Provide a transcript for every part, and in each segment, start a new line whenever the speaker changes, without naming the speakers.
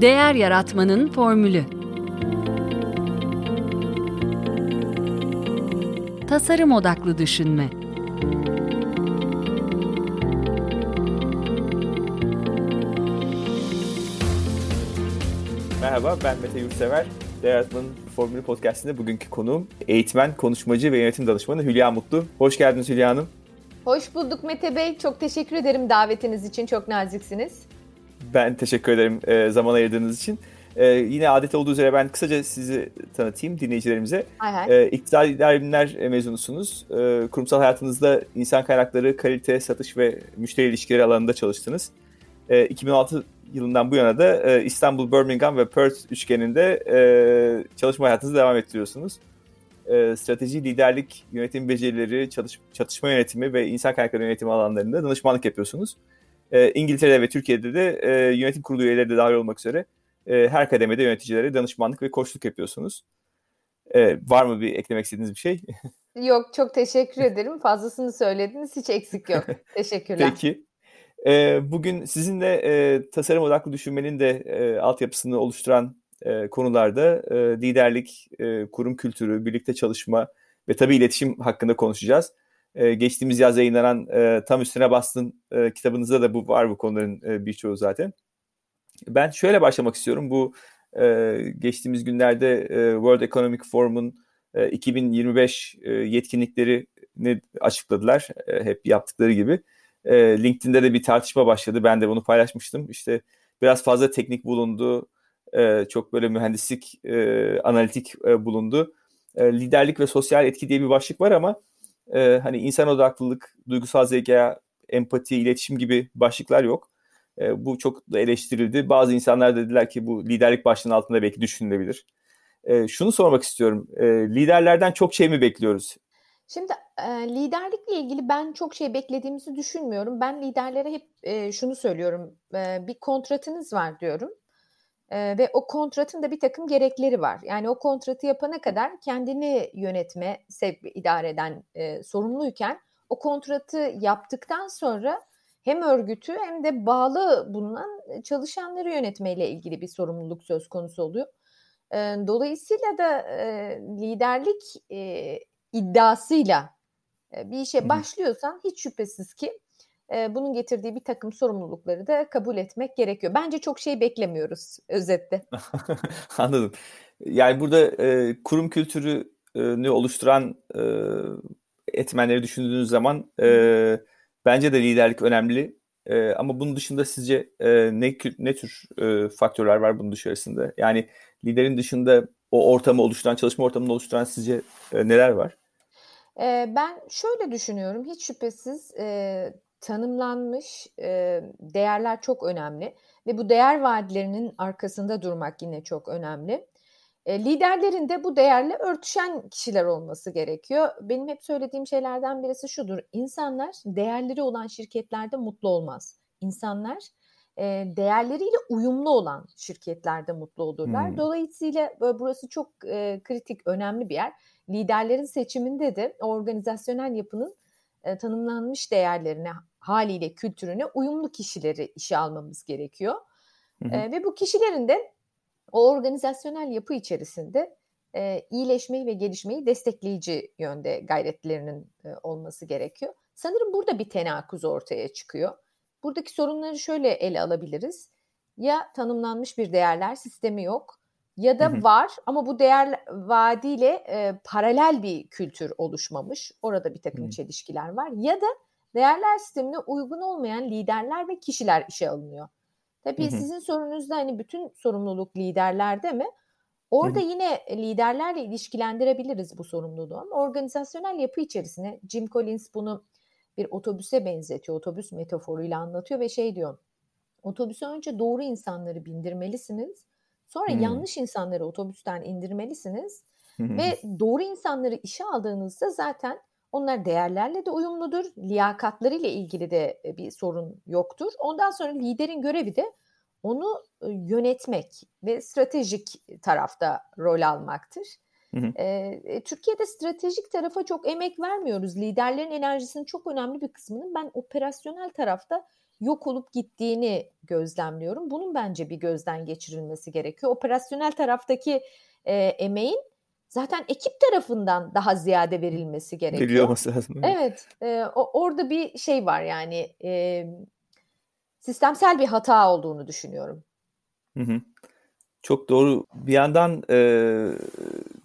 Değer Yaratmanın Formülü Tasarım Odaklı Düşünme
Merhaba, ben Mete Yurtsever. Değer Yaratmanın Formülü Podcast'inde bugünkü konuğum eğitmen, konuşmacı ve yönetim danışmanı Hülya Mutlu. Hoş geldiniz Hülya Hanım.
Hoş bulduk Mete Bey. Çok teşekkür ederim davetiniz için. Çok naziksiniz.
Ben teşekkür ederim e, zaman ayırdığınız için. E, yine adet olduğu üzere ben kısaca sizi tanıtayım dinleyicilerimize.
Hay hay.
E, İktisadi İdari Bilimler mezunusunuz. E, kurumsal hayatınızda insan kaynakları, kalite, satış ve müşteri ilişkileri alanında çalıştınız. E, 2006 yılından bu yana da e, İstanbul, Birmingham ve Perth üçgeninde e, çalışma hayatınızı devam ettiriyorsunuz. E, strateji, liderlik, yönetim becerileri, çalış, çatışma yönetimi ve insan kaynakları yönetimi alanlarında danışmanlık yapıyorsunuz. E, İngiltere'de ve Türkiye'de de e, yönetim kurulu üyeleri de dahil olmak üzere e, her kademede yöneticilere danışmanlık ve koçluk yapıyorsunuz. E, var mı bir eklemek istediğiniz bir şey?
Yok çok teşekkür ederim. Fazlasını söylediniz. Hiç eksik yok. Teşekkürler.
Peki. E, bugün sizinle e, tasarım odaklı düşünmenin de e, altyapısını oluşturan e, konularda e, liderlik, e, kurum kültürü, birlikte çalışma ve tabii iletişim hakkında konuşacağız. E, geçtiğimiz yaz yayınlanan e, Tam Üstüne Bastın e, kitabınızda da bu var bu konuların e, birçoğu zaten. Ben şöyle başlamak istiyorum. Bu geçtiğimiz günlerde World Economic Forum'un e, 2025 e, yetkinliklerini açıkladılar. Hep yaptıkları gibi. LinkedIn'de de bir tartışma başladı. Ben de bunu paylaşmıştım. İşte biraz fazla teknik bulundu. Çok böyle mühendislik, analitik bulundu. Liderlik ve sosyal etki diye bir başlık var ama e, hani insan odaklılık, duygusal zeka, empati, iletişim gibi başlıklar yok. E, bu çok da eleştirildi. Bazı insanlar dediler ki bu liderlik başlığının altında belki düşünülebilir. E, şunu sormak istiyorum. E, liderlerden çok şey mi bekliyoruz?
Şimdi e, liderlikle ilgili ben çok şey beklediğimizi düşünmüyorum. Ben liderlere hep e, şunu söylüyorum. E, bir kontratınız var diyorum. E, ve o kontratın da bir takım gerekleri var. Yani o kontratı yapana kadar kendini yönetme, sevk ve idare eden e, sorumluyken o kontratı yaptıktan sonra hem örgütü hem de bağlı bulunan çalışanları yönetmeyle ilgili bir sorumluluk söz konusu oluyor. E, dolayısıyla da e, liderlik e, iddiasıyla bir işe başlıyorsan hiç şüphesiz ki e, bunun getirdiği bir takım sorumlulukları da kabul etmek gerekiyor. Bence çok şey beklemiyoruz özette.
Anladım. Yani burada e, kurum kültürünü oluşturan e, etmenleri düşündüğünüz zaman e, bence de liderlik önemli. E, ama bunun dışında sizce e, ne ne tür e, faktörler var bunun dışarısında? Yani liderin dışında o ortamı oluşturan, çalışma ortamını oluşturan sizce e, neler var?
Ben şöyle düşünüyorum. Hiç şüphesiz e, tanımlanmış e, değerler çok önemli ve bu değer vaatlerinin arkasında durmak yine çok önemli. E, liderlerin de bu değerle örtüşen kişiler olması gerekiyor. Benim hep söylediğim şeylerden birisi şudur. İnsanlar değerleri olan şirketlerde mutlu olmaz. İnsanlar e, değerleriyle uyumlu olan şirketlerde mutlu olurlar. Hmm. Dolayısıyla burası çok e, kritik, önemli bir yer. Liderlerin seçiminde de organizasyonel yapının e, tanımlanmış değerlerine, haliyle kültürüne uyumlu kişileri işe almamız gerekiyor. Hı hı. E, ve bu kişilerin de o organizasyonel yapı içerisinde e, iyileşmeyi ve gelişmeyi destekleyici yönde gayretlerinin e, olması gerekiyor. Sanırım burada bir tenakuz ortaya çıkıyor. Buradaki sorunları şöyle ele alabiliriz. Ya tanımlanmış bir değerler sistemi yok ya da hı hı. var ama bu değer vaadiyle e, paralel bir kültür oluşmamış. Orada bir takım hı. çelişkiler var. Ya da değerler sistemine uygun olmayan liderler ve kişiler işe alınıyor. Tabii hı hı. sizin sorunuzda hani bütün sorumluluk liderlerde mi? Orada hı hı. yine liderlerle ilişkilendirebiliriz bu sorumluluğu ama organizasyonel yapı içerisine Jim Collins bunu bir otobüse benzetiyor. Otobüs metaforuyla anlatıyor ve şey diyor. Otobüse önce doğru insanları bindirmelisiniz. Sonra hmm. yanlış insanları otobüsten indirmelisiniz. Ve doğru insanları işe aldığınızda zaten onlar değerlerle de uyumludur. Liyakatlarıyla ilgili de e, bir sorun yoktur. Ondan sonra liderin görevi de onu e, yönetmek ve stratejik tarafta rol almaktır. Hı hı. E, Türkiye'de stratejik tarafa çok emek vermiyoruz. Liderlerin enerjisinin çok önemli bir kısmının ben operasyonel tarafta yok olup gittiğini gözlemliyorum. Bunun bence bir gözden geçirilmesi gerekiyor. Operasyonel taraftaki e, emeğin zaten ekip tarafından daha ziyade verilmesi gerekiyor.
Veriliyor olması lazım.
Evet, e, o, orada bir şey var yani e, sistemsel bir hata olduğunu düşünüyorum.
Hı hı. Çok doğru. Bir yandan e,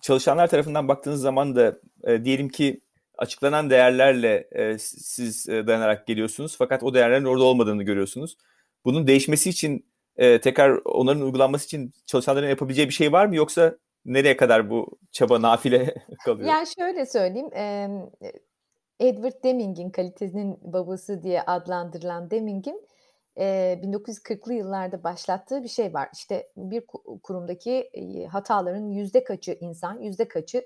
çalışanlar tarafından baktığınız zaman da e, diyelim ki açıklanan değerlerle e, siz e, dayanarak geliyorsunuz fakat o değerlerin orada olmadığını görüyorsunuz. Bunun değişmesi için e, tekrar onların uygulanması için çalışanların yapabileceği bir şey var mı yoksa nereye kadar bu çaba nafile kalıyor?
Yani şöyle söyleyeyim. E, Edward Deming'in kalitenin babası diye adlandırılan Deming'in e, 1940'lı yıllarda başlattığı bir şey var. İşte bir kurumdaki hataların yüzde kaçı insan, yüzde kaçı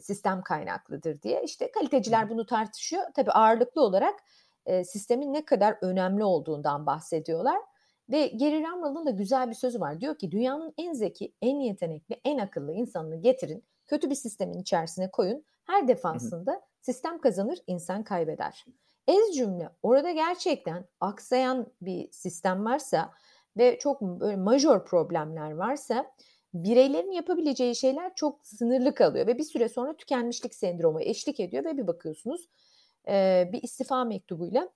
sistem kaynaklıdır diye. İşte kaliteciler bunu tartışıyor. Tabii ağırlıklı olarak e, sistemin ne kadar önemli olduğundan bahsediyorlar. Ve Gary Ramrell'ın da güzel bir sözü var. Diyor ki dünyanın en zeki, en yetenekli, en akıllı insanını getirin. Kötü bir sistemin içerisine koyun. Her defasında sistem kazanır, insan kaybeder. Ez cümle orada gerçekten aksayan bir sistem varsa ve çok böyle major problemler varsa bireylerin yapabileceği şeyler çok sınırlı kalıyor ve bir süre sonra tükenmişlik sendromu eşlik ediyor ve bir bakıyorsunuz e, bir istifa mektubuyla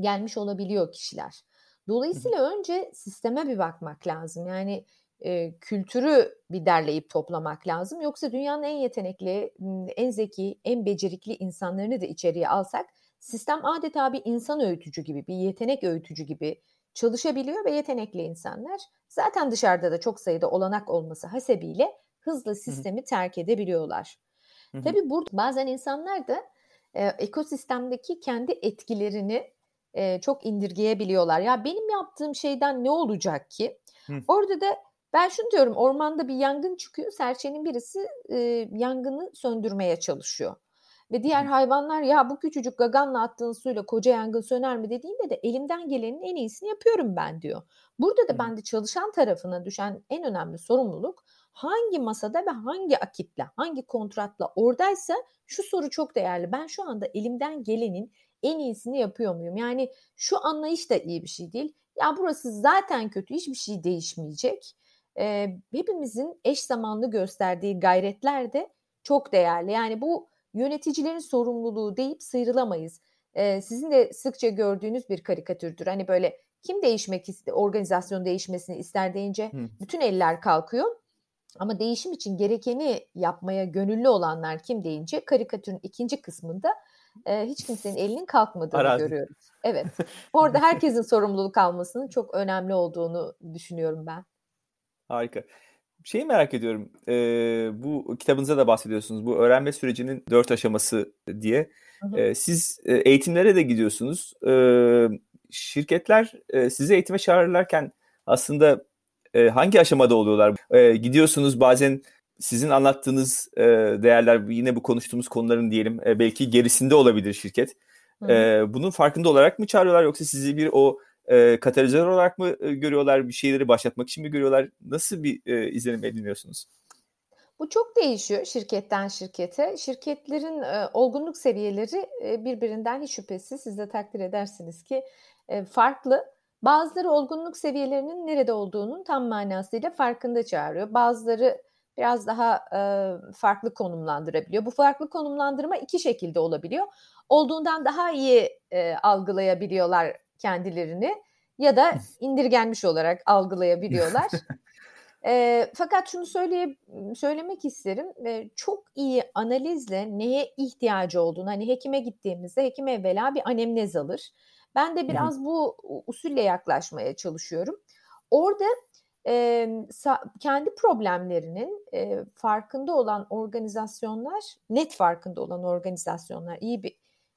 gelmiş olabiliyor kişiler. Dolayısıyla önce sisteme bir bakmak lazım. Yani e, kültürü bir derleyip toplamak lazım. Yoksa dünyanın en yetenekli, en zeki, en becerikli insanlarını da içeriye alsak sistem adeta bir insan öğütücü gibi, bir yetenek öğütücü gibi çalışabiliyor ve yetenekli insanlar zaten dışarıda da çok sayıda olanak olması hasebiyle hızlı sistemi terk edebiliyorlar. Hı hı. Tabii burada bazen insanlar da e, ekosistemdeki kendi etkilerini e, çok indirgeyebiliyorlar. Ya benim yaptığım şeyden ne olacak ki? Hı. Orada da ben şunu diyorum ormanda bir yangın çıkıyor. Serçenin birisi e, yangını söndürmeye çalışıyor. Ve diğer hayvanlar ya bu küçücük gaganla attığın suyla koca yangın söner mi dediğinde de elimden gelenin en iyisini yapıyorum ben diyor. Burada da bende çalışan tarafına düşen en önemli sorumluluk hangi masada ve hangi akitle, hangi kontratla oradaysa şu soru çok değerli. Ben şu anda elimden gelenin en iyisini yapıyor muyum? Yani şu anlayış da iyi bir şey değil. Ya burası zaten kötü, hiçbir şey değişmeyecek. Ee, hepimizin eş zamanlı gösterdiği gayretler de çok değerli. Yani bu yöneticilerin sorumluluğu deyip sıyrılamayız. Ee, sizin de sıkça gördüğünüz bir karikatürdür. Hani böyle kim değişmek ister, organizasyon değişmesini ister deyince Hı. bütün eller kalkıyor. Ama değişim için gerekeni yapmaya gönüllü olanlar kim deyince karikatürün ikinci kısmında e, hiç kimsenin elinin kalkmadığını Arazi. görüyoruz. Evet. Orada herkesin sorumluluk almasının çok önemli olduğunu düşünüyorum ben.
Harika. Şeyi merak ediyorum. E, bu kitabınıza da bahsediyorsunuz. Bu öğrenme sürecinin dört aşaması diye. E, siz e, eğitimlere de gidiyorsunuz. E, şirketler e, sizi eğitime çağırırlarken aslında e, hangi aşamada oluyorlar? E, gidiyorsunuz bazen sizin anlattığınız e, değerler yine bu konuştuğumuz konuların diyelim e, belki gerisinde olabilir şirket. E, bunun farkında olarak mı çağırıyorlar yoksa sizi bir o e, katalizör olarak mı e, görüyorlar? Bir şeyleri başlatmak için mi görüyorlar? Nasıl bir e, izlenim ediniyorsunuz?
Bu çok değişiyor şirketten şirkete. Şirketlerin e, olgunluk seviyeleri e, birbirinden hiç şüphesiz siz de takdir edersiniz ki e, farklı. Bazıları olgunluk seviyelerinin nerede olduğunun tam manasıyla farkında çağırıyor. Bazıları biraz daha e, farklı konumlandırabiliyor. Bu farklı konumlandırma iki şekilde olabiliyor. Olduğundan daha iyi e, algılayabiliyorlar kendilerini ya da indirgenmiş olarak algılayabiliyorlar. e, fakat şunu söyleye, söylemek isterim. E, çok iyi analizle neye ihtiyacı olduğunu hani hekime gittiğimizde hekim evvela bir anemnez alır. Ben de biraz bu usulle yaklaşmaya çalışıyorum. Orada e, kendi problemlerinin e, farkında olan organizasyonlar, net farkında olan organizasyonlar, iyi bir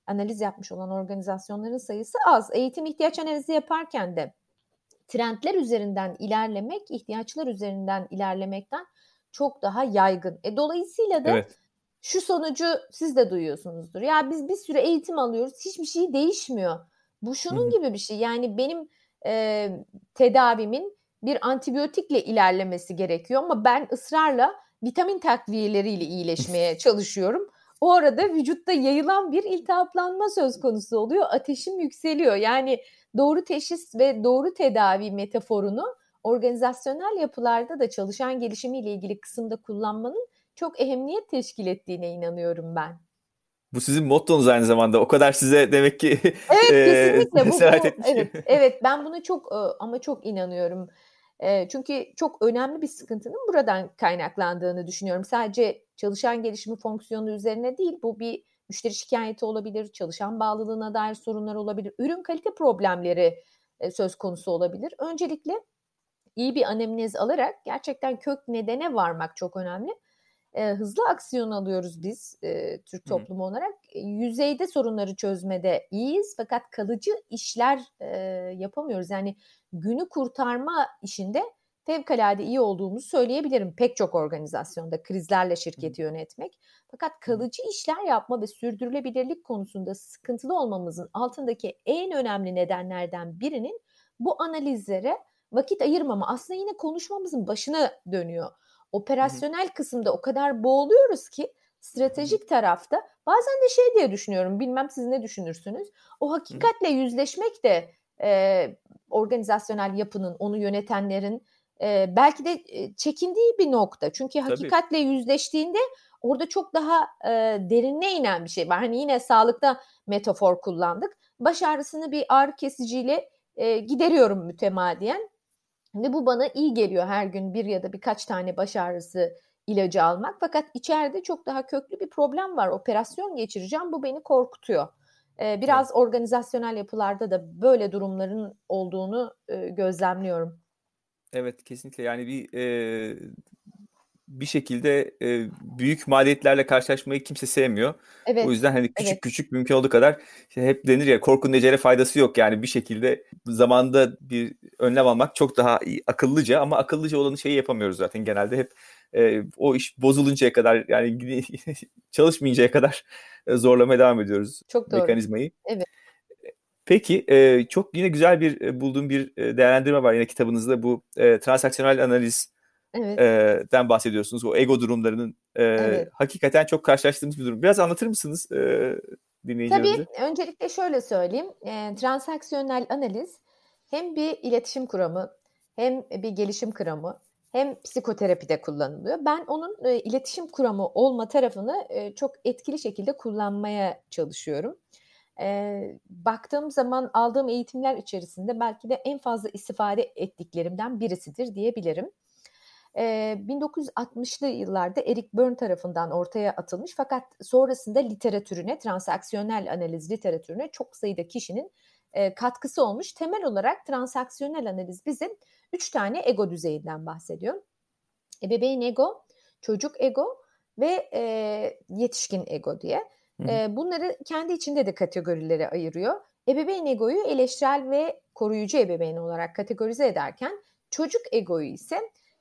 analiz yapmış olan organizasyonların sayısı az. Eğitim ihtiyaç analizi yaparken de trendler üzerinden ilerlemek, ihtiyaçlar üzerinden ilerlemekten çok daha yaygın. E, dolayısıyla da evet. şu sonucu siz de duyuyorsunuzdur. Ya biz bir süre eğitim alıyoruz, hiçbir şey değişmiyor. Bu şunun Hı-hı. gibi bir şey. Yani benim e, tedavimin bir antibiyotikle ilerlemesi gerekiyor ama ben ısrarla vitamin takviyeleriyle iyileşmeye çalışıyorum. O arada vücutta yayılan bir iltihaplanma söz konusu oluyor. Ateşim yükseliyor. Yani doğru teşhis ve doğru tedavi metaforunu organizasyonel yapılarda da çalışan gelişimiyle ilgili kısımda kullanmanın çok ehemmiyet teşkil ettiğine inanıyorum ben.
Bu sizin mottonuz aynı zamanda. O kadar size demek ki
Evet kesinlikle. bu, bu, evet, evet ben buna çok ama çok inanıyorum. Çünkü çok önemli bir sıkıntının buradan kaynaklandığını düşünüyorum. Sadece çalışan gelişimi fonksiyonu üzerine değil bu bir müşteri şikayeti olabilir, çalışan bağlılığına dair sorunlar olabilir, ürün kalite problemleri söz konusu olabilir. Öncelikle iyi bir anemnez alarak gerçekten kök nedene varmak çok önemli. Hızlı aksiyon alıyoruz biz e, Türk toplumu Hı. olarak. yüzeyde sorunları çözmede iyiyiz fakat kalıcı işler e, yapamıyoruz. Yani günü kurtarma işinde fevkalade iyi olduğumuzu söyleyebilirim pek çok organizasyonda krizlerle şirketi yönetmek. Fakat kalıcı işler yapma ve sürdürülebilirlik konusunda sıkıntılı olmamızın altındaki en önemli nedenlerden birinin bu analizlere vakit ayırmama. Aslında yine konuşmamızın başına dönüyor. Operasyonel kısımda o kadar boğuluyoruz ki stratejik tarafta bazen de şey diye düşünüyorum bilmem siz ne düşünürsünüz o hakikatle yüzleşmek de e, organizasyonel yapının onu yönetenlerin e, belki de çekindiği bir nokta. Çünkü Tabii. hakikatle yüzleştiğinde orada çok daha e, derinine inen bir şey var. Hani yine sağlıkta metafor kullandık. Baş ağrısını bir ağrı kesiciyle e, gideriyorum mütemadiyen. Ve bu bana iyi geliyor her gün bir ya da birkaç tane baş ağrısı ilacı almak. Fakat içeride çok daha köklü bir problem var. Operasyon geçireceğim. Bu beni korkutuyor. Ee, biraz evet. organizasyonel yapılarda da böyle durumların olduğunu e, gözlemliyorum.
Evet kesinlikle yani bir e, bir şekilde e, büyük maliyetlerle karşılaşmayı kimse sevmiyor. Evet. O yüzden hani küçük evet. küçük mümkün olduğu kadar işte hep denir ya korkunun ecele faydası yok yani bir şekilde zamanda bir önlem almak çok daha iyi, akıllıca ama akıllıca olanı şeyi yapamıyoruz zaten genelde hep e, o iş bozuluncaya kadar yani çalışmayıncaya kadar zorlamaya devam ediyoruz çok doğru. mekanizmayı. Evet. Peki e, çok yine güzel bir e, bulduğum bir e, değerlendirme var yine kitabınızda bu e, transaksiyonel analiz evet. e, den bahsediyorsunuz. O ego durumlarının e, evet. hakikaten çok karşılaştığımız bir durum. Biraz anlatır mısınız e, dinleyicilerimize?
Tabii. Öncelikle şöyle söyleyeyim. E, transaksiyonel analiz hem bir iletişim kuramı hem bir gelişim kuramı hem psikoterapide kullanılıyor. Ben onun e, iletişim kuramı olma tarafını e, çok etkili şekilde kullanmaya çalışıyorum. E, baktığım zaman aldığım eğitimler içerisinde belki de en fazla istifade ettiklerimden birisidir diyebilirim. 1960'lı yıllarda Eric Berne tarafından ortaya atılmış fakat sonrasında literatürüne, transaksiyonel analiz literatürüne çok sayıda kişinin katkısı olmuş. Temel olarak transaksiyonel analiz bizim üç tane ego düzeyinden bahsediyor. Ebeveyn ego, çocuk ego ve e, yetişkin ego diye. E, bunları kendi içinde de kategorilere ayırıyor. Ebeveyn egoyu eleştirel ve koruyucu ebeveyn olarak kategorize ederken çocuk egoyu ise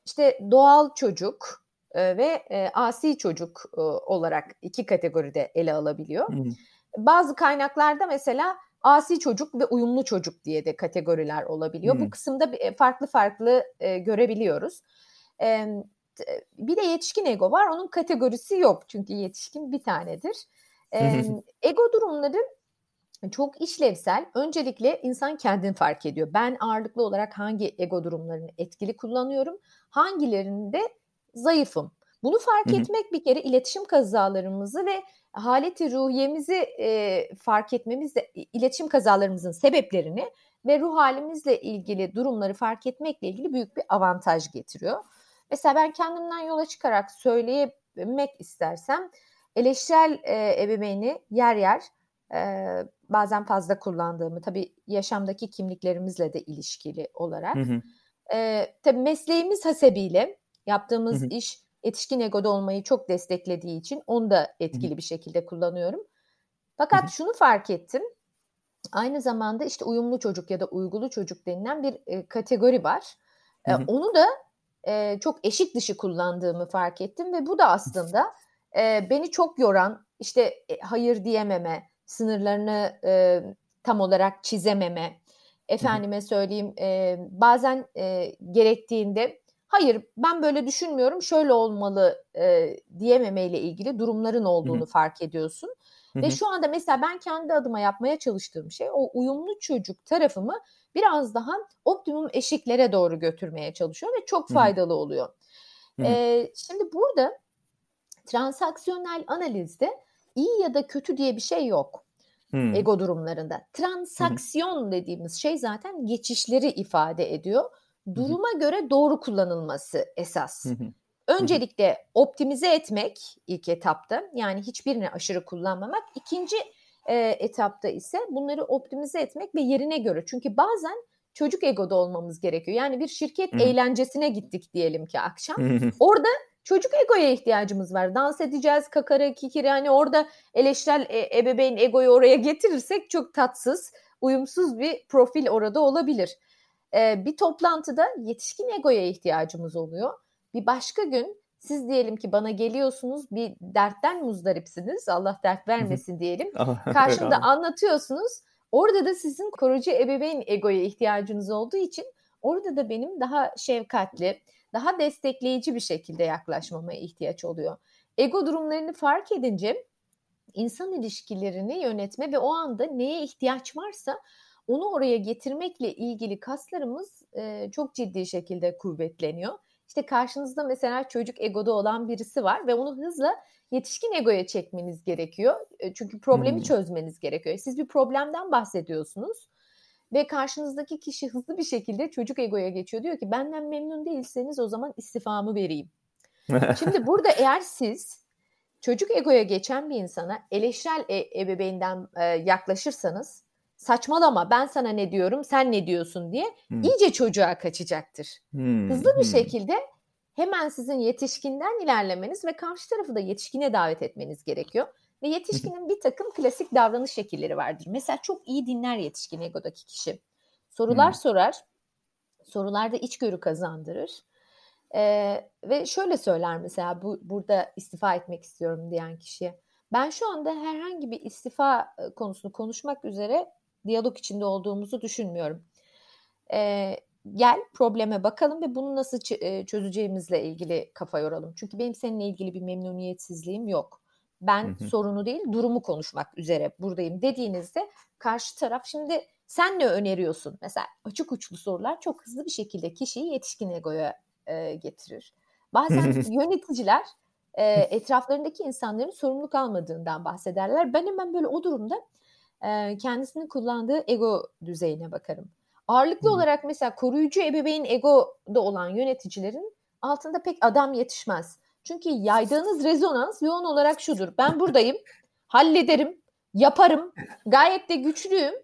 işte doğal çocuk e, ve e, asi çocuk e, olarak iki kategoride ele alabiliyor. Hı. Bazı kaynaklarda mesela asi çocuk ve uyumlu çocuk diye de kategoriler olabiliyor. Hı. Bu kısımda farklı farklı e, görebiliyoruz. E, bir de yetişkin ego var. Onun kategorisi yok çünkü yetişkin bir tanedir. E, ego durumları çok işlevsel. Öncelikle insan kendini fark ediyor. Ben ağırlıklı olarak hangi ego durumlarını etkili kullanıyorum, hangilerinde zayıfım. Bunu fark etmek bir kere iletişim kazalarımızı ve haleti ruhiyemizi e, fark etmemizle iletişim kazalarımızın sebeplerini ve ruh halimizle ilgili durumları fark etmekle ilgili büyük bir avantaj getiriyor. Mesela ben kendimden yola çıkarak söyleyemek istersem eleştirel e, ebeveyni yer yer e, bazen fazla kullandığımı tabii yaşamdaki kimliklerimizle de ilişkili olarak. Hı hı. E, tabii mesleğimiz hasebiyle yaptığımız hı hı. iş yetişkin egoda olmayı çok desteklediği için onu da etkili hı hı. bir şekilde kullanıyorum. Fakat hı hı. şunu fark ettim. Aynı zamanda işte uyumlu çocuk ya da uygulu çocuk denilen bir e, kategori var. E, hı hı. Onu da e, çok eşik dışı kullandığımı fark ettim ve bu da aslında e, beni çok yoran işte e, hayır diyememe, sınırlarını e, tam olarak çizememe, efendime söyleyeyim e, bazen e, gerektiğinde hayır ben böyle düşünmüyorum şöyle olmalı e, diyememeyle ilgili durumların olduğunu Hı-hı. fark ediyorsun. Hı-hı. Ve şu anda mesela ben kendi adıma yapmaya çalıştığım şey o uyumlu çocuk tarafımı biraz daha optimum eşiklere doğru götürmeye çalışıyor ve çok faydalı Hı-hı. oluyor. Ee, şimdi burada transaksiyonel analizde iyi ya da kötü diye bir şey yok. Hmm. Ego durumlarında. Transaksiyon hmm. dediğimiz şey zaten geçişleri ifade ediyor. Duruma hmm. göre doğru kullanılması esas. Hmm. Öncelikle optimize etmek ilk etapta yani hiçbirini aşırı kullanmamak. İkinci e, etapta ise bunları optimize etmek ve yerine göre. Çünkü bazen çocuk egoda olmamız gerekiyor. Yani bir şirket hmm. eğlencesine gittik diyelim ki akşam. Orada çocuk egoya ihtiyacımız var. Dans edeceğiz, kakara, kikiri. Hani orada eleştirel e, ebeveyn egoyu oraya getirirsek çok tatsız, uyumsuz bir profil orada olabilir. Ee, bir toplantıda yetişkin egoya ihtiyacımız oluyor. Bir başka gün siz diyelim ki bana geliyorsunuz bir dertten muzdaripsiniz. Allah dert vermesin diyelim. Karşımda anlatıyorsunuz. Orada da sizin koruyucu ebeveyn egoya ihtiyacınız olduğu için orada da benim daha şefkatli, daha destekleyici bir şekilde yaklaşmama ihtiyaç oluyor. Ego durumlarını fark edince insan ilişkilerini yönetme ve o anda neye ihtiyaç varsa onu oraya getirmekle ilgili kaslarımız e, çok ciddi şekilde kuvvetleniyor. İşte karşınızda mesela çocuk egoda olan birisi var ve onu hızla yetişkin egoya çekmeniz gerekiyor. E, çünkü problemi hmm. çözmeniz gerekiyor. Siz bir problemden bahsediyorsunuz ve karşınızdaki kişi hızlı bir şekilde çocuk egoya geçiyor. Diyor ki benden memnun değilseniz o zaman istifamı vereyim. Şimdi burada eğer siz çocuk egoya geçen bir insana eleştirel e- ebeveynden e, yaklaşırsanız saçmalama ben sana ne diyorum sen ne diyorsun diye hmm. iyice çocuğa kaçacaktır. Hmm. Hızlı bir hmm. şekilde hemen sizin yetişkinden ilerlemeniz ve karşı tarafı da yetişkine davet etmeniz gerekiyor. Ve yetişkinin bir takım klasik davranış şekilleri vardır. Mesela çok iyi dinler yetişkin egodaki kişi. Sorular hmm. sorar, sorularda içgörü kazandırır. Ee, ve şöyle söyler mesela bu burada istifa etmek istiyorum diyen kişiye. Ben şu anda herhangi bir istifa konusunu konuşmak üzere diyalog içinde olduğumuzu düşünmüyorum. Ee, gel probleme bakalım ve bunu nasıl çözeceğimizle ilgili kafa yoralım. Çünkü benim seninle ilgili bir memnuniyetsizliğim yok. Ben hı hı. sorunu değil durumu konuşmak üzere buradayım dediğinizde karşı taraf şimdi sen ne öneriyorsun? Mesela açık uçlu sorular çok hızlı bir şekilde kişiyi yetişkin egoya e, getirir. Bazen yöneticiler e, etraflarındaki insanların sorumluluk almadığından bahsederler. Ben hemen böyle o durumda e, kendisinin kullandığı ego düzeyine bakarım. Ağırlıklı hmm. olarak mesela koruyucu ebeveyn egoda olan yöneticilerin altında pek adam yetişmez. Çünkü yaydığınız rezonans yoğun olarak şudur. Ben buradayım, hallederim, yaparım, gayet de güçlüyüm.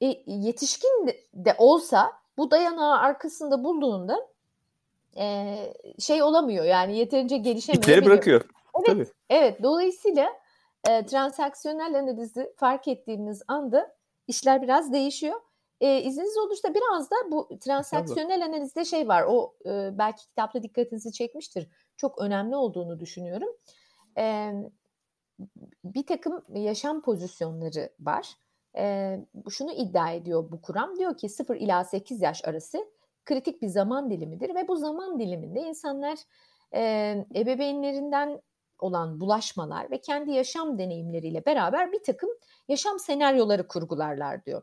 E, yetişkin de olsa bu dayanağı arkasında bulduğunda e, şey olamıyor yani yeterince gelişemiyor.
İpleri bırakıyor.
Evet, Tabii. evet. Dolayısıyla e, transaksiyonel analizi fark ettiğimiz anda işler biraz değişiyor. E, izniniz olursa biraz da bu transaksiyonel analizde şey var. O e, belki kitapta dikkatinizi çekmiştir. Çok önemli olduğunu düşünüyorum. E, bir takım yaşam pozisyonları var. E, şunu iddia ediyor bu kuram. Diyor ki 0 ila 8 yaş arası kritik bir zaman dilimidir ve bu zaman diliminde insanlar e, ebeveynlerinden olan bulaşmalar ve kendi yaşam deneyimleriyle beraber bir takım yaşam senaryoları kurgularlar diyor.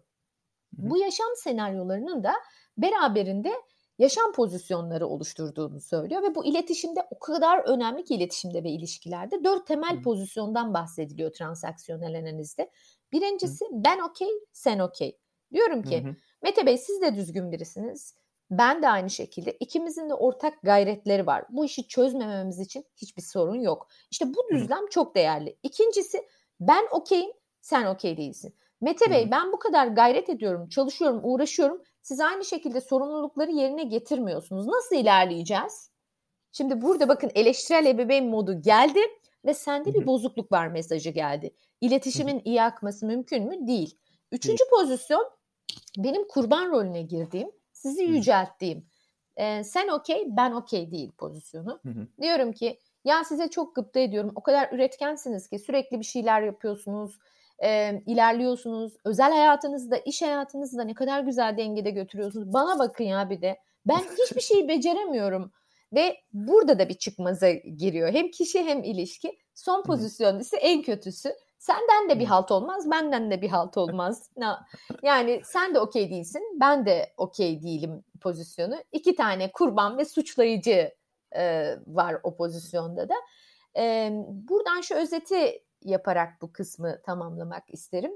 Bu yaşam senaryolarının da beraberinde yaşam pozisyonları oluşturduğunu söylüyor ve bu iletişimde o kadar önemli ki iletişimde ve ilişkilerde dört temel Hı. pozisyondan bahsediliyor transaksiyonel analizde. Birincisi Hı. ben okey, sen okey. Diyorum ki Hı. Mete Bey siz de düzgün birisiniz. Ben de aynı şekilde ikimizin de ortak gayretleri var. Bu işi çözmememiz için hiçbir sorun yok. İşte bu düzlem çok değerli. İkincisi ben okeyim, sen okey değilsin. Mete Bey ben bu kadar gayret ediyorum, çalışıyorum, uğraşıyorum. Siz aynı şekilde sorumlulukları yerine getirmiyorsunuz. Nasıl ilerleyeceğiz? Şimdi burada bakın eleştirel ebeveyn modu geldi ve sende bir bozukluk var mesajı geldi. İletişimin iyi akması mümkün mü? Değil. Üçüncü pozisyon benim kurban rolüne girdiğim, sizi yücelttiğim. Ee, sen okey, ben okey değil pozisyonu. Diyorum ki ya size çok gıpta ediyorum. O kadar üretkensiniz ki sürekli bir şeyler yapıyorsunuz e, ilerliyorsunuz. Özel hayatınızda, iş hayatınızda ne kadar güzel dengede götürüyorsunuz. Bana bakın ya bir de. Ben hiçbir şeyi beceremiyorum. Ve burada da bir çıkmaza giriyor. Hem kişi hem ilişki. Son pozisyon ise en kötüsü. Senden de bir halt olmaz, benden de bir halt olmaz. yani sen de okey değilsin, ben de okey değilim pozisyonu. İki tane kurban ve suçlayıcı e, var o pozisyonda da. E, buradan şu özeti yaparak bu kısmı tamamlamak isterim.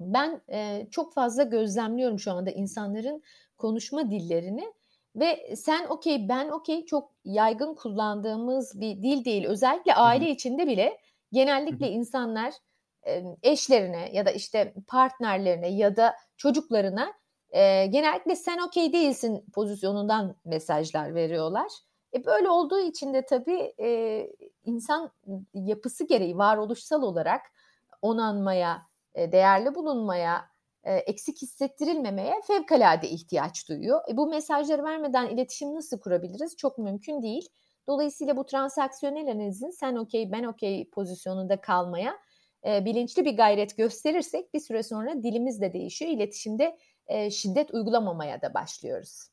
Ben e, çok fazla gözlemliyorum şu anda insanların konuşma dillerini ve sen okey ben okey çok yaygın kullandığımız bir dil değil. Özellikle aile Hı-hı. içinde bile genellikle Hı-hı. insanlar eşlerine ya da işte partnerlerine ya da çocuklarına e, genellikle sen okey değilsin pozisyonundan mesajlar veriyorlar. E böyle olduğu için de tabii e, insan yapısı gereği varoluşsal olarak onanmaya, e, değerli bulunmaya, e, eksik hissettirilmemeye fevkalade ihtiyaç duyuyor. E, bu mesajları vermeden iletişim nasıl kurabiliriz? Çok mümkün değil. Dolayısıyla bu transaksiyonel analizin sen okey ben okey pozisyonunda kalmaya e, bilinçli bir gayret gösterirsek bir süre sonra dilimiz de değişiyor. İletişimde e, şiddet uygulamamaya da başlıyoruz.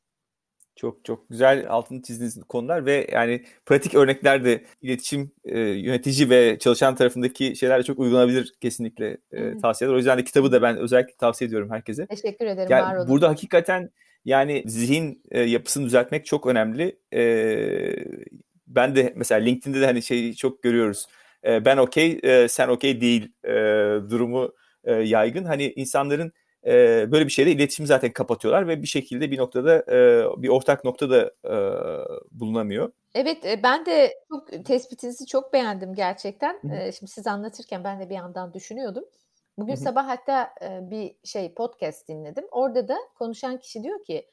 Çok çok güzel altını çizdiğiniz konular ve yani pratik örnekler de iletişim e, yönetici ve çalışan tarafındaki şeylerle çok uygulanabilir kesinlikle e, tavsiyeler. O yüzden de kitabı da ben özellikle tavsiye ediyorum herkese.
Teşekkür ederim.
Yani var olun. Burada hakikaten yani zihin e, yapısını düzeltmek çok önemli. E, ben de mesela LinkedIn'de de hani şeyi çok görüyoruz. E, ben okey, e, sen okey değil e, durumu e, yaygın. Hani insanların e, böyle bir şeyde iletişimi zaten kapatıyorlar ve bir şekilde bir noktada e, bir ortak noktada e, bulunamıyor.
Evet ben de çok tespitinizi çok beğendim gerçekten. Hı-hı. Şimdi siz anlatırken ben de bir yandan düşünüyordum. Bugün Hı-hı. sabah hatta bir şey podcast dinledim. Orada da konuşan kişi diyor ki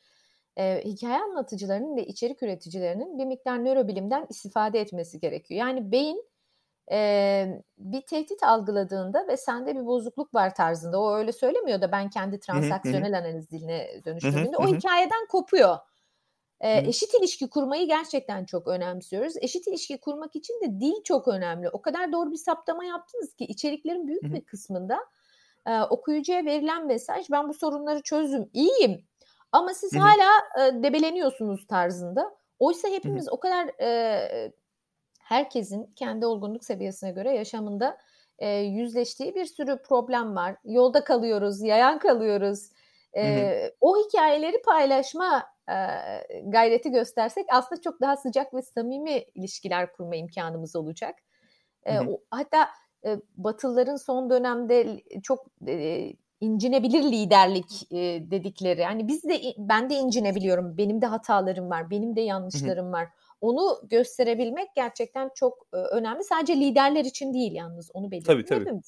e, hikaye anlatıcılarının ve içerik üreticilerinin bir miktar nörobilimden istifade etmesi gerekiyor. Yani beyin e, bir tehdit algıladığında ve sende bir bozukluk var tarzında o öyle söylemiyor da ben kendi transaksiyonel analiz diline dönüştürdüğümde o hikayeden kopuyor. E, eşit ilişki kurmayı gerçekten çok önemsiyoruz. Eşit ilişki kurmak için de dil çok önemli. O kadar doğru bir saptama yaptınız ki içeriklerin büyük bir kısmında e, okuyucuya verilen mesaj ben bu sorunları çözdüm iyiyim ama siz hala e, debeleniyorsunuz tarzında. Oysa hepimiz o kadar e, herkesin kendi olgunluk seviyesine göre yaşamında e, yüzleştiği bir sürü problem var. Yolda kalıyoruz, yayan kalıyoruz. E, O hikayeleri paylaşma e, gayreti göstersek aslında çok daha sıcak ve samimi ilişkiler kurma imkanımız olacak. E, o, hatta e, Batılıların son dönemde çok e, incinebilir liderlik e, dedikleri. Yani biz de ben de incinebiliyorum. Benim de hatalarım var, benim de yanlışlarım var onu gösterebilmek gerçekten çok önemli. Sadece liderler için değil yalnız onu belirtiyor. Tabii tabii.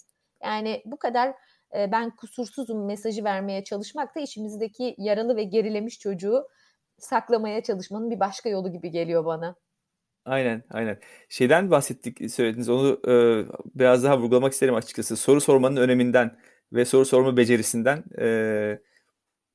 Yani bu kadar ben kusursuzum mesajı vermeye çalışmak da içimizdeki yaralı ve gerilemiş çocuğu saklamaya çalışmanın bir başka yolu gibi geliyor bana.
Aynen, aynen. Şeyden bahsettik, söylediniz. Onu e, biraz daha vurgulamak isterim açıkçası. Soru sormanın öneminden ve soru sorma becerisinden. E,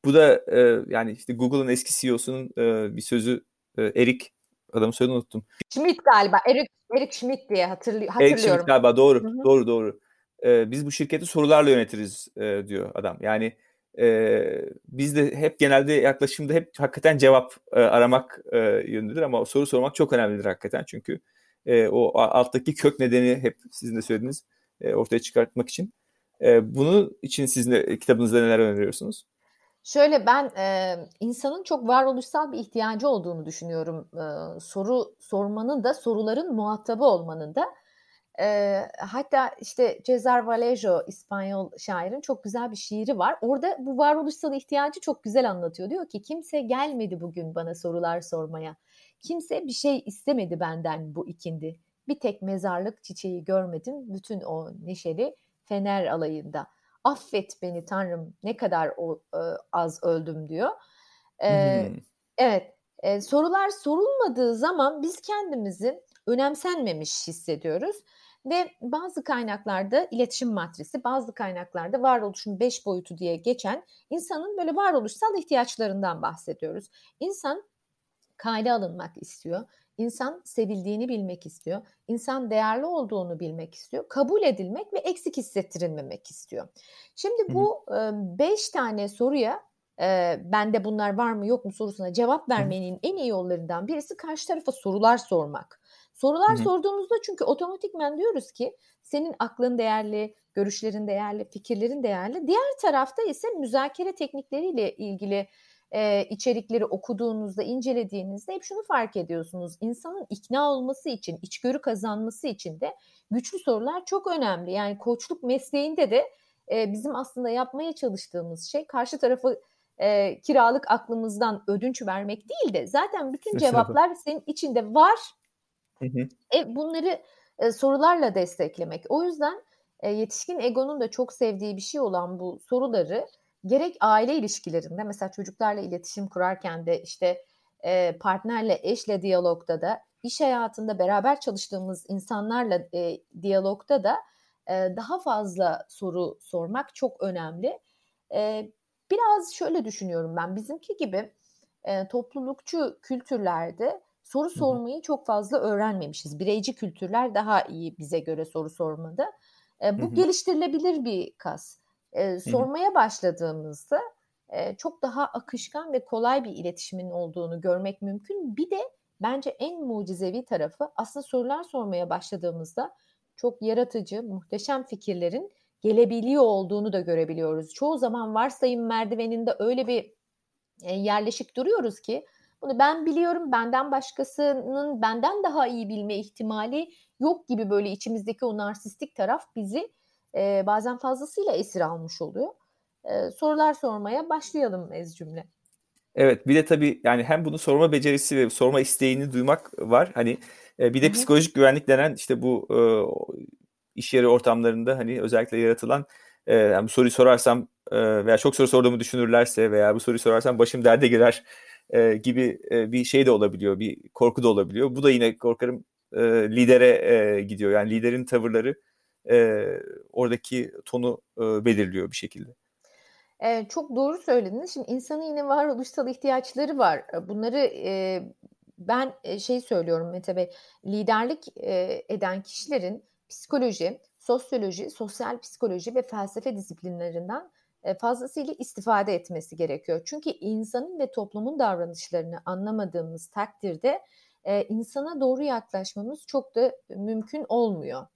bu da e, yani işte Google'ın eski CEO'sunun e, bir sözü e, Eric Adamı soyadını unuttum.
Schmidt galiba. Eric, Eric Schmidt diye hatırlı, hatırlıyorum.
Eric Schmidt galiba doğru. Hı-hı. Doğru doğru. Ee, biz bu şirketi sorularla yönetiriz e, diyor adam. Yani e, biz de hep genelde yaklaşımda hep hakikaten cevap e, aramak e, yönündedir ama soru sormak çok önemlidir hakikaten. Çünkü e, o alttaki kök nedeni hep sizin de söylediğiniz e, ortaya çıkartmak için. E, bunu için sizin de kitabınızda neler öneriyorsunuz?
Şöyle ben e, insanın çok varoluşsal bir ihtiyacı olduğunu düşünüyorum. E, soru sormanın da soruların muhatabı olmanın da. E, hatta işte Cesar Vallejo İspanyol şairin çok güzel bir şiiri var. Orada bu varoluşsal ihtiyacı çok güzel anlatıyor. Diyor ki kimse gelmedi bugün bana sorular sormaya. Kimse bir şey istemedi benden bu ikindi. Bir tek mezarlık çiçeği görmedim bütün o neşeli fener alayında.'' Affet beni Tanrım ne kadar o, e, az öldüm diyor. E, hmm. Evet e, sorular sorulmadığı zaman biz kendimizi önemsenmemiş hissediyoruz. Ve bazı kaynaklarda iletişim matrisi, bazı kaynaklarda varoluşun beş boyutu diye geçen insanın böyle varoluşsal ihtiyaçlarından bahsediyoruz. İnsan kayda alınmak istiyor. İnsan sevildiğini bilmek istiyor. İnsan değerli olduğunu bilmek istiyor. Kabul edilmek ve eksik hissettirilmemek istiyor. Şimdi bu hı hı. beş tane soruya e, bende bunlar var mı yok mu sorusuna cevap vermenin en iyi yollarından birisi karşı tarafa sorular sormak. Sorular Hı-hı. sorduğumuzda çünkü otomatikmen diyoruz ki senin aklın değerli, görüşlerin değerli, fikirlerin değerli. Diğer tarafta ise müzakere teknikleriyle ilgili e, içerikleri okuduğunuzda, incelediğinizde hep şunu fark ediyorsunuz. İnsanın ikna olması için, içgörü kazanması için de güçlü sorular çok önemli. Yani koçluk mesleğinde de e, bizim aslında yapmaya çalıştığımız şey karşı tarafı e, kiralık aklımızdan ödünç vermek değil de zaten bütün cevaplar senin içinde var. E, bunları e, sorularla desteklemek. O yüzden e, yetişkin egonun da çok sevdiği bir şey olan bu soruları gerek aile ilişkilerinde mesela çocuklarla iletişim kurarken de işte e, partnerle, eşle diyalogda da iş hayatında beraber çalıştığımız insanlarla e, diyalogda da e, daha fazla soru sormak çok önemli. E, biraz şöyle düşünüyorum ben bizimki gibi e, toplulukçu kültürlerde soru sormayı çok fazla öğrenmemişiz. Bireyci kültürler daha iyi bize göre soru sormada. E, bu geliştirilebilir bir kas. E, sormaya başladığımızda e, çok daha akışkan ve kolay bir iletişimin olduğunu görmek mümkün. Bir de bence en mucizevi tarafı aslında sorular sormaya başladığımızda çok yaratıcı, muhteşem fikirlerin gelebiliyor olduğunu da görebiliyoruz. Çoğu zaman varsayım merdiveninde öyle bir yerleşik duruyoruz ki bunu ben biliyorum benden başkasının benden daha iyi bilme ihtimali yok gibi böyle içimizdeki o narsistik taraf bizi e, bazen fazlasıyla esir almış oluyor. E, sorular sormaya başlayalım ez cümle.
Evet bir de tabii yani hem bunu sorma becerisi ve sorma isteğini duymak var. Hani e, bir de Hı-hı. psikolojik güvenlik denen işte bu e, iş yeri ortamlarında hani özellikle yaratılan e, yani bu soruyu sorarsam e, veya çok soru sorduğumu düşünürlerse veya bu soruyu sorarsam başım derde girer e, gibi e, bir şey de olabiliyor. Bir korku da olabiliyor. Bu da yine korkarım e, lidere e, gidiyor. Yani liderin tavırları e, oradaki tonu e, belirliyor bir şekilde.
E, çok doğru söylediniz. Şimdi insanın yine varoluşsal ihtiyaçları var. Bunları e, ben şey söylüyorum Mete Bey, liderlik e, eden kişilerin psikoloji, sosyoloji, sosyal psikoloji ve felsefe disiplinlerinden fazlasıyla istifade etmesi gerekiyor. Çünkü insanın ve toplumun davranışlarını anlamadığımız takdirde insana doğru yaklaşmamız çok da mümkün olmuyor.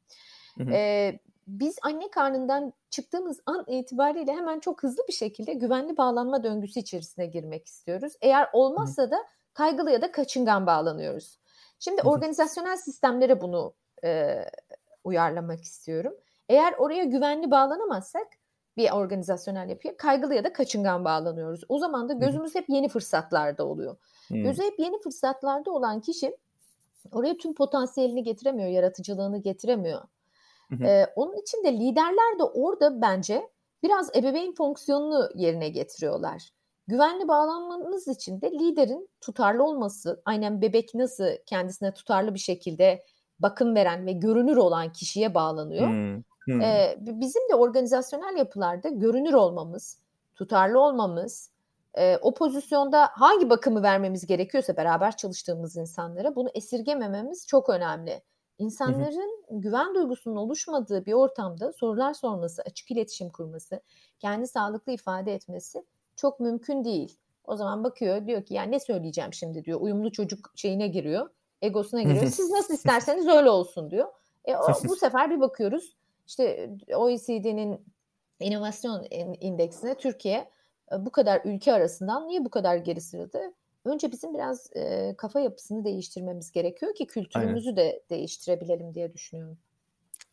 Hı hı. biz anne karnından çıktığımız an itibariyle hemen çok hızlı bir şekilde güvenli bağlanma döngüsü içerisine girmek istiyoruz. Eğer olmazsa da kaygılı ya da kaçıngan bağlanıyoruz. Şimdi organizasyonel sistemlere bunu e, uyarlamak istiyorum. Eğer oraya güvenli bağlanamazsak bir organizasyonel yapıya kaygılı ya da kaçıngan bağlanıyoruz. O zaman da gözümüz hep yeni fırsatlarda oluyor. Hmm. Gözü hep yeni fırsatlarda olan kişi oraya tüm potansiyelini getiremiyor, yaratıcılığını getiremiyor. Ee, onun için de liderler de orada bence biraz ebeveyn fonksiyonunu yerine getiriyorlar. Güvenli bağlanmamız için de liderin tutarlı olması, aynen bebek nasıl kendisine tutarlı bir şekilde bakım veren ve görünür olan kişiye bağlanıyor. Hmm. Hmm. Ee, bizim de organizasyonel yapılarda görünür olmamız, tutarlı olmamız, e, o pozisyonda hangi bakımı vermemiz gerekiyorsa beraber çalıştığımız insanlara bunu esirgemememiz çok önemli. İnsanların hı güven duygusunun oluşmadığı bir ortamda sorular sorması, açık iletişim kurması, kendi sağlıklı ifade etmesi çok mümkün değil. O zaman bakıyor diyor ki yani ne söyleyeceğim şimdi diyor. Uyumlu çocuk şeyine giriyor. Egosuna giriyor. Siz nasıl isterseniz öyle olsun diyor. E, o, bu sefer bir bakıyoruz işte OECD'nin inovasyon indeksine Türkiye bu kadar ülke arasından niye bu kadar geri sırada? Önce bizim biraz e, kafa yapısını değiştirmemiz gerekiyor ki kültürümüzü Aynen. de değiştirebilelim diye düşünüyorum.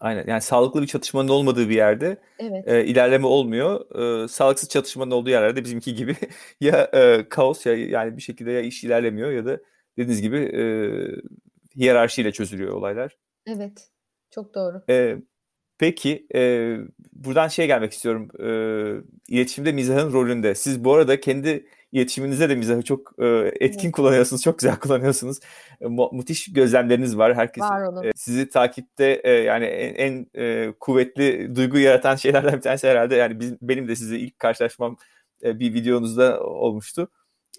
Aynen yani sağlıklı bir çatışmanın olmadığı bir yerde evet. e, ilerleme olmuyor. E, sağlıksız çatışmanın olduğu yerlerde bizimki gibi ya e, kaos ya yani bir şekilde ya iş ilerlemiyor ya da dediğiniz gibi e, hiyerarşiyle çözülüyor olaylar.
Evet çok doğru.
E, Peki e, buradan şey gelmek istiyorum. E, iletişimde mizahın rolünde. Siz bu arada kendi iletişiminizde de mizahı çok e, etkin evet. kullanıyorsunuz. Çok güzel kullanıyorsunuz. E, mu- müthiş gözlemleriniz var. Herkes. E, sizi takipte e, yani en, en e, kuvvetli duygu yaratan şeylerden bir tanesi herhalde. Yani bizim, benim de sizi ilk karşılaşmam e, bir videonuzda olmuştu.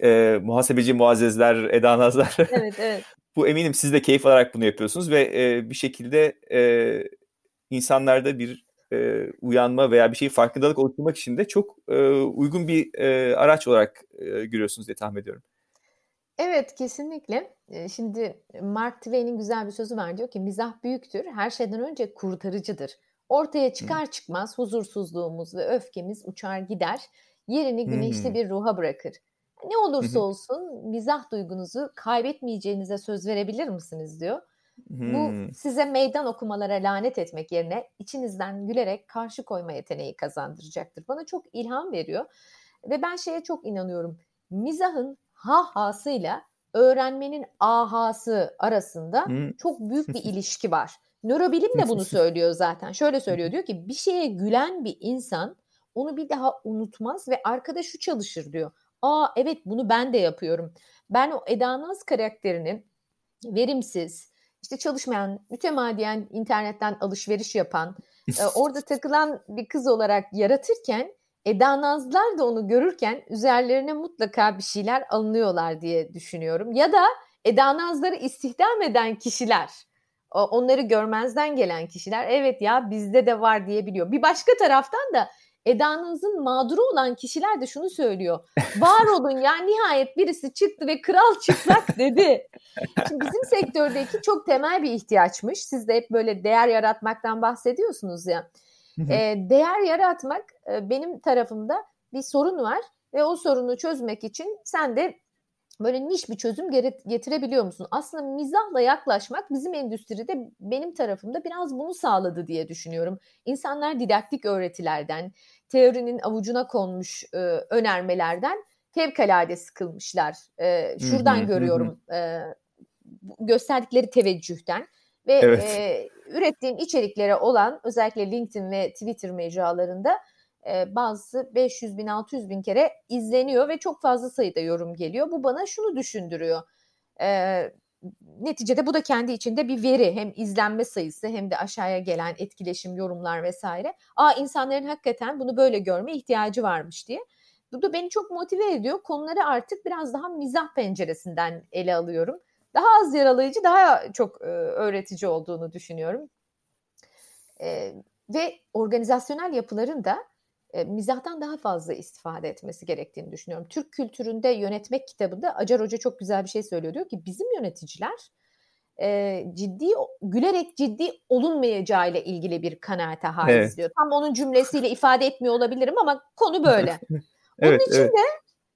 E, muhasebeci muazzezler, Eda Nazlar.
Evet, evet.
bu eminim siz de keyif alarak bunu yapıyorsunuz ve e, bir şekilde e, insanlarda bir e, uyanma veya bir şey farkındalık oluşturmak için de çok e, uygun bir e, araç olarak e, görüyorsunuz diye tahmin ediyorum.
Evet kesinlikle. Şimdi Mark Twain'in güzel bir sözü var diyor ki mizah büyüktür, her şeyden önce kurtarıcıdır. Ortaya çıkar çıkmaz huzursuzluğumuz ve öfkemiz uçar gider, yerini güneşli bir ruha bırakır. Ne olursa olsun mizah duygunuzu kaybetmeyeceğinize söz verebilir misiniz diyor. Bu size meydan okumalara lanet etmek yerine içinizden gülerek karşı koyma yeteneği kazandıracaktır. Bana çok ilham veriyor ve ben şeye çok inanıyorum. Mizahın ha-hasıyla öğrenmenin ahası arasında çok büyük bir ilişki var. Nörobilim de bunu söylüyor zaten. Şöyle söylüyor diyor ki bir şeye gülen bir insan onu bir daha unutmaz ve arkada şu çalışır diyor. Aa evet bunu ben de yapıyorum. Ben o Eda Naz karakterini verimsiz, işte çalışmayan, mütemadiyen internetten alışveriş yapan, orada takılan bir kız olarak yaratırken Eda Nazlılar da onu görürken üzerlerine mutlaka bir şeyler alınıyorlar diye düşünüyorum. Ya da Eda Nazları istihdam eden kişiler, onları görmezden gelen kişiler evet ya bizde de var diyebiliyor. Bir başka taraftan da Eda Naz'ın mağduru olan kişiler de şunu söylüyor. Var olun ya nihayet birisi çıktı ve kral çıplak dedi. Şimdi bizim sektördeki çok temel bir ihtiyaçmış. Siz de hep böyle değer yaratmaktan bahsediyorsunuz ya. E, değer yaratmak e, benim tarafımda bir sorun var ve o sorunu çözmek için sen de böyle niş bir çözüm getirebiliyor musun? Aslında mizahla yaklaşmak bizim endüstride benim tarafımda biraz bunu sağladı diye düşünüyorum. İnsanlar didaktik öğretilerden, teorinin avucuna konmuş e, önermelerden fevkalade sıkılmışlar. E, şuradan görüyorum e, gösterdikleri teveccühten ve evet. e, ürettiğim içeriklere olan özellikle LinkedIn ve Twitter mecralarında e, bazısı 500 bin 600 bin kere izleniyor ve çok fazla sayıda yorum geliyor. Bu bana şunu düşündürüyor. E, neticede bu da kendi içinde bir veri hem izlenme sayısı hem de aşağıya gelen etkileşim, yorumlar vesaire. Aa insanların hakikaten bunu böyle görme ihtiyacı varmış diye. Bu da beni çok motive ediyor. Konuları artık biraz daha mizah penceresinden ele alıyorum daha az yaralayıcı, daha çok e, öğretici olduğunu düşünüyorum. E, ve organizasyonel yapıların da e, mizahtan daha fazla istifade etmesi gerektiğini düşünüyorum. Türk kültüründe yönetmek kitabında Acar Hoca çok güzel bir şey söylüyor. Diyor ki bizim yöneticiler e, ciddi gülerek ciddi olunmayacağı ile ilgili bir kanaate haiz evet. diyor. Tam onun cümlesiyle ifade etmiyor olabilirim ama konu böyle. Onun evet, için evet. de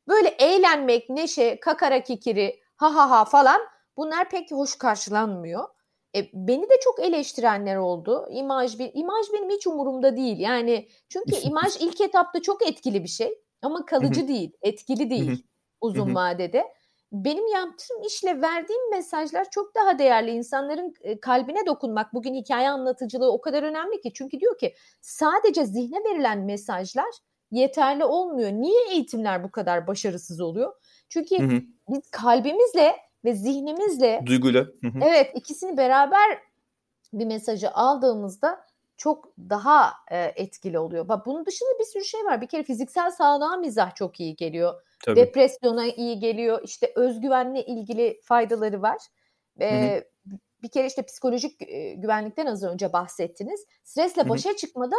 böyle eğlenmek, neşe, kakara kikiri, ha ha ha falan Bunlar pek hoş karşılanmıyor. E, beni de çok eleştirenler oldu. İmaj bir imaj benim hiç umurumda değil. Yani çünkü imaj ilk etapta çok etkili bir şey ama kalıcı değil, etkili değil uzun vadede. Benim yaptığım işle verdiğim mesajlar çok daha değerli. İnsanların kalbine dokunmak, bugün hikaye anlatıcılığı o kadar önemli ki. Çünkü diyor ki sadece zihne verilen mesajlar yeterli olmuyor. Niye eğitimler bu kadar başarısız oluyor? Çünkü biz kalbimizle ve zihnimizle
duyguyla
evet ikisini beraber bir mesajı aldığımızda çok daha e, etkili oluyor. Bak bunun dışında bir sürü şey var. Bir kere fiziksel sağlığa mizah çok iyi geliyor. Tabii. Depresyona iyi geliyor. İşte özgüvenle ilgili faydaları var. E, bir kere işte psikolojik e, güvenlikten az önce bahsettiniz. Stresle başa Hı-hı. çıkmada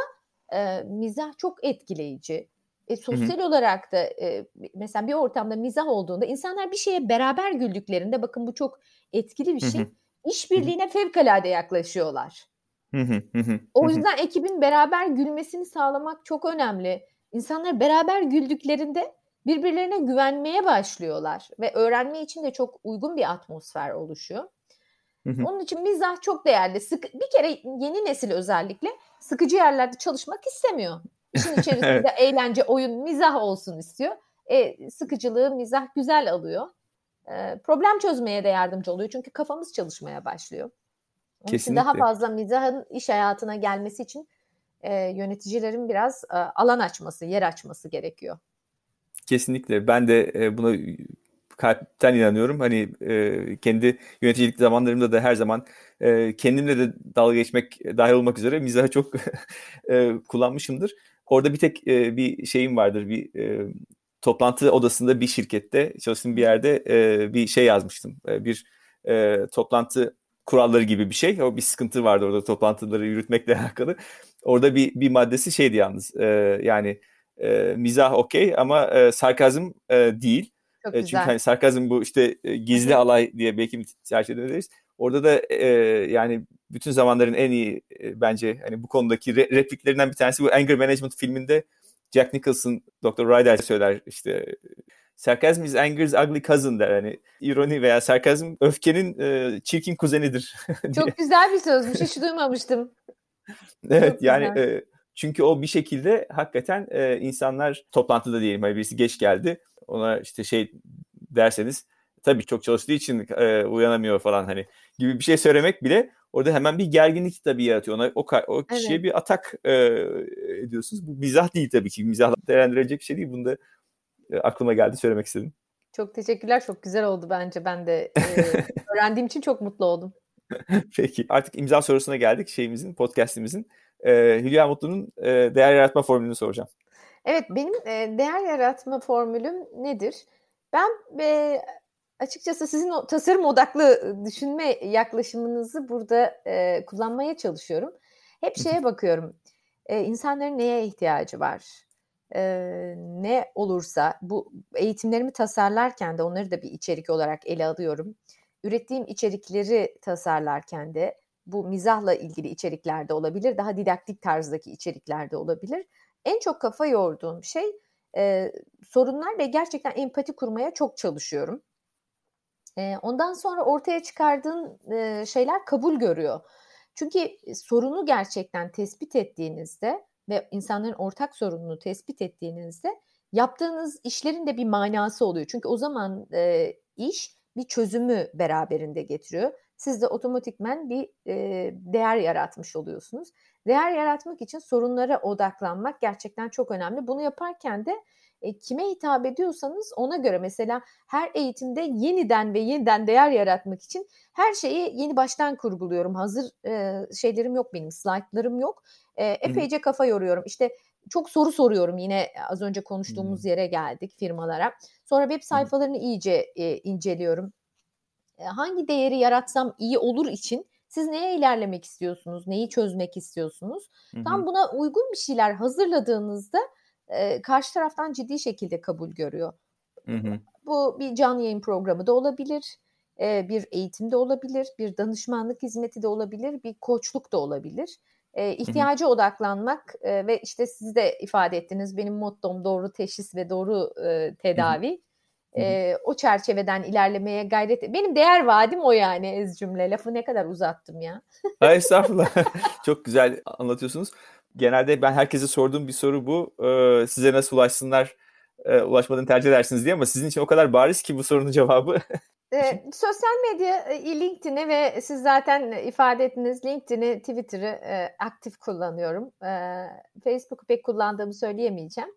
e, mizah çok etkileyici. E, sosyal Hı-hı. olarak da e, mesela bir ortamda mizah olduğunda insanlar bir şeye beraber güldüklerinde bakın bu çok etkili bir şey. Hı-hı. İşbirliğine fevkalade yaklaşıyorlar. Hı-hı. O yüzden ekibin beraber gülmesini sağlamak çok önemli. İnsanlar beraber güldüklerinde birbirlerine güvenmeye başlıyorlar ve öğrenme için de çok uygun bir atmosfer oluşuyor. Onun için mizah çok değerli. Sık, bir kere yeni nesil özellikle sıkıcı yerlerde çalışmak istemiyor. İşin içerisinde evet. eğlence, oyun, mizah olsun istiyor. E, sıkıcılığı mizah güzel alıyor. E, problem çözmeye de yardımcı oluyor. Çünkü kafamız çalışmaya başlıyor. Onun Kesinlikle. için daha fazla mizahın iş hayatına gelmesi için e, yöneticilerin biraz e, alan açması, yer açması gerekiyor.
Kesinlikle. Ben de e, buna kalpten inanıyorum. Hani e, kendi yöneticilik zamanlarımda da her zaman e, kendimle de dalga geçmek dahil olmak üzere mizahı çok e, kullanmışımdır. Orada bir tek e, bir şeyim vardır. Bir e, toplantı odasında bir şirkette çalıştığım bir yerde e, bir şey yazmıştım. E, bir e, toplantı kuralları gibi bir şey. O bir sıkıntı vardı orada toplantıları yürütmekle alakalı. Orada bir bir maddesi şeydi yalnız. E, yani e, mizah okey ama e, sarkazm e, değil.
Çok
e,
güzel.
çünkü hani sarkazm bu işte e, gizli alay diye belki bir tercih edebiliriz. Orada da e, yani bütün zamanların en iyi e, bence hani bu konudaki re- repliklerinden bir tanesi bu Anger Management filminde Jack Nicholson Dr. Ryder söyler işte sarkazm is anger's ugly cousin der. Hani ironi veya sarkazm öfkenin e, çirkin kuzenidir.
Çok güzel bir sözmüş. Hiç duymamıştım.
Evet
Çok
yani
güzel.
e, çünkü o bir şekilde hakikaten e, insanlar toplantıda diyelim hani birisi geç geldi ona işte şey derseniz tabii çok çalıştığı için e, uyanamıyor falan hani gibi bir şey söylemek bile orada hemen bir gerginlik tabii yaratıyor. Ona, o, o kişiye
Evet.
bir atak e, ediyorsunuz. Bu mizah değil tabii ki. Mizah değerlendirilecek bir şey değil. Bunu da e, aklıma geldi söylemek istedim.
Çok teşekkürler. Çok güzel oldu bence. Ben de e, öğrendiğim için çok mutlu oldum.
Peki artık imza sorusuna geldik şeyimizin, podcastimizin. E, Hülya Mutlu'nun e, değer yaratma formülünü soracağım.
Evet, benim e, değer yaratma formülüm nedir? Ben e, açıkçası sizin o tasarım odaklı düşünme yaklaşımınızı burada e, kullanmaya çalışıyorum. Hep şeye bakıyorum. E, insanların neye ihtiyacı var? E, ne olursa bu eğitimlerimi tasarlarken de onları da bir içerik olarak ele alıyorum. Ürettiğim içerikleri tasarlarken de bu mizahla ilgili içeriklerde olabilir, daha didaktik tarzdaki içeriklerde olabilir. En çok kafa yorduğum şey e, sorunlar ve gerçekten empati kurmaya çok çalışıyorum. Ondan sonra ortaya çıkardığın şeyler kabul görüyor. Çünkü sorunu gerçekten tespit ettiğinizde ve insanların ortak sorununu tespit ettiğinizde yaptığınız işlerin de bir manası oluyor. Çünkü o zaman iş bir çözümü beraberinde getiriyor. Siz de otomatikmen bir değer yaratmış oluyorsunuz. Değer yaratmak için sorunlara odaklanmak gerçekten çok önemli. Bunu yaparken de e, kime hitap ediyorsanız ona göre mesela her eğitimde yeniden ve yeniden değer yaratmak için her şeyi yeni baştan kurguluyorum. Hazır e, şeylerim yok benim, slaytlarım yok. E, epeyce kafa yoruyorum. İşte çok soru soruyorum yine az önce konuştuğumuz
Hı.
yere geldik firmalara. Sonra web sayfalarını iyice e, inceliyorum. E, hangi değeri yaratsam iyi olur için siz neye ilerlemek istiyorsunuz? Neyi çözmek istiyorsunuz?
Hı.
Tam buna uygun bir şeyler hazırladığınızda e, karşı taraftan ciddi şekilde kabul görüyor.
Hı hı.
Bu bir canlı yayın programı da olabilir, e, bir eğitim de olabilir, bir danışmanlık hizmeti de olabilir, bir koçluk da olabilir. E, ihtiyaca odaklanmak e, ve işte siz de ifade ettiniz benim mottom doğru teşhis ve doğru e, tedavi.
Hı hı.
E, o çerçeveden ilerlemeye gayret. Benim değer vadim o yani ez cümle. Lafı ne kadar uzattım ya.
Hayır estağfurullah. Çok güzel anlatıyorsunuz. Genelde ben herkese sorduğum bir soru bu. Ee, size nasıl ulaşsınlar, e, ulaşmadığını tercih edersiniz diye ama sizin için o kadar bariz ki bu sorunun cevabı.
Ee, sosyal medya, e, LinkedIn'i ve siz zaten ifade ettiniz LinkedIn'i, Twitter'ı e, aktif kullanıyorum. E, Facebook'u pek kullandığımı söyleyemeyeceğim.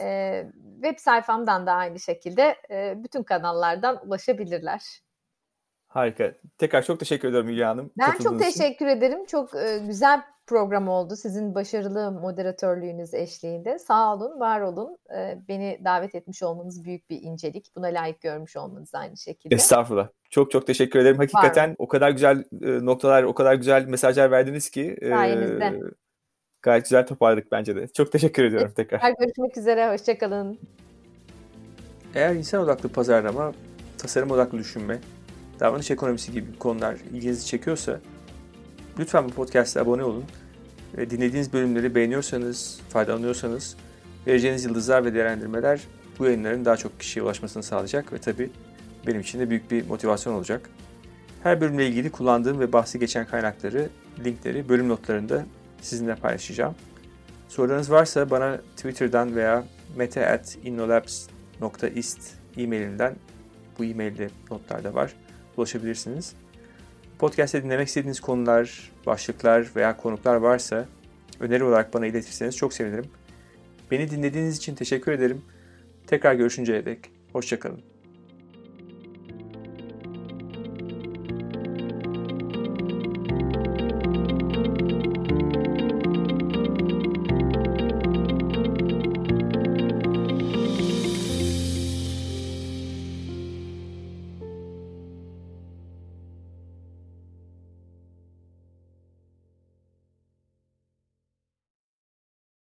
E, web sayfamdan da aynı şekilde e, bütün kanallardan ulaşabilirler.
Harika. Tekrar çok teşekkür ediyorum Hülya Hanım.
Ben çok
katıldığınız için.
teşekkür ederim. Çok e, güzel program oldu sizin başarılı moderatörlüğünüz eşliğinde. Sağ olun, var olun. E, beni davet etmiş olmanız büyük bir incelik. Buna layık görmüş olmanız aynı şekilde.
Estağfurullah. Çok çok teşekkür ederim. Hakikaten o kadar güzel e, noktalar, o kadar güzel mesajlar verdiniz ki. e,
Sayenizde.
gayet güzel toparladık bence de. Çok teşekkür ediyorum tekrar.
Görüşmek üzere, hoşçakalın.
Eğer insan odaklı pazarlama, tasarım odaklı düşünme, davranış ekonomisi gibi konular ilginizi çekiyorsa lütfen bu podcast'a abone olun. Ve dinlediğiniz bölümleri beğeniyorsanız, faydalanıyorsanız vereceğiniz yıldızlar ve değerlendirmeler bu yayınların daha çok kişiye ulaşmasını sağlayacak ve tabii benim için de büyük bir motivasyon olacak. Her bölümle ilgili kullandığım ve bahsi geçen kaynakları, linkleri bölüm notlarında sizinle paylaşacağım. Sorularınız varsa bana Twitter'dan veya mete.innolabs.ist e-mailimden bu e-mailde notlarda var. Ulaşabilirsiniz. Podcast'te dinlemek istediğiniz konular, başlıklar veya konuklar varsa öneri olarak bana iletirseniz çok sevinirim. Beni dinlediğiniz için teşekkür ederim. Tekrar görüşünceye dek hoşçakalın.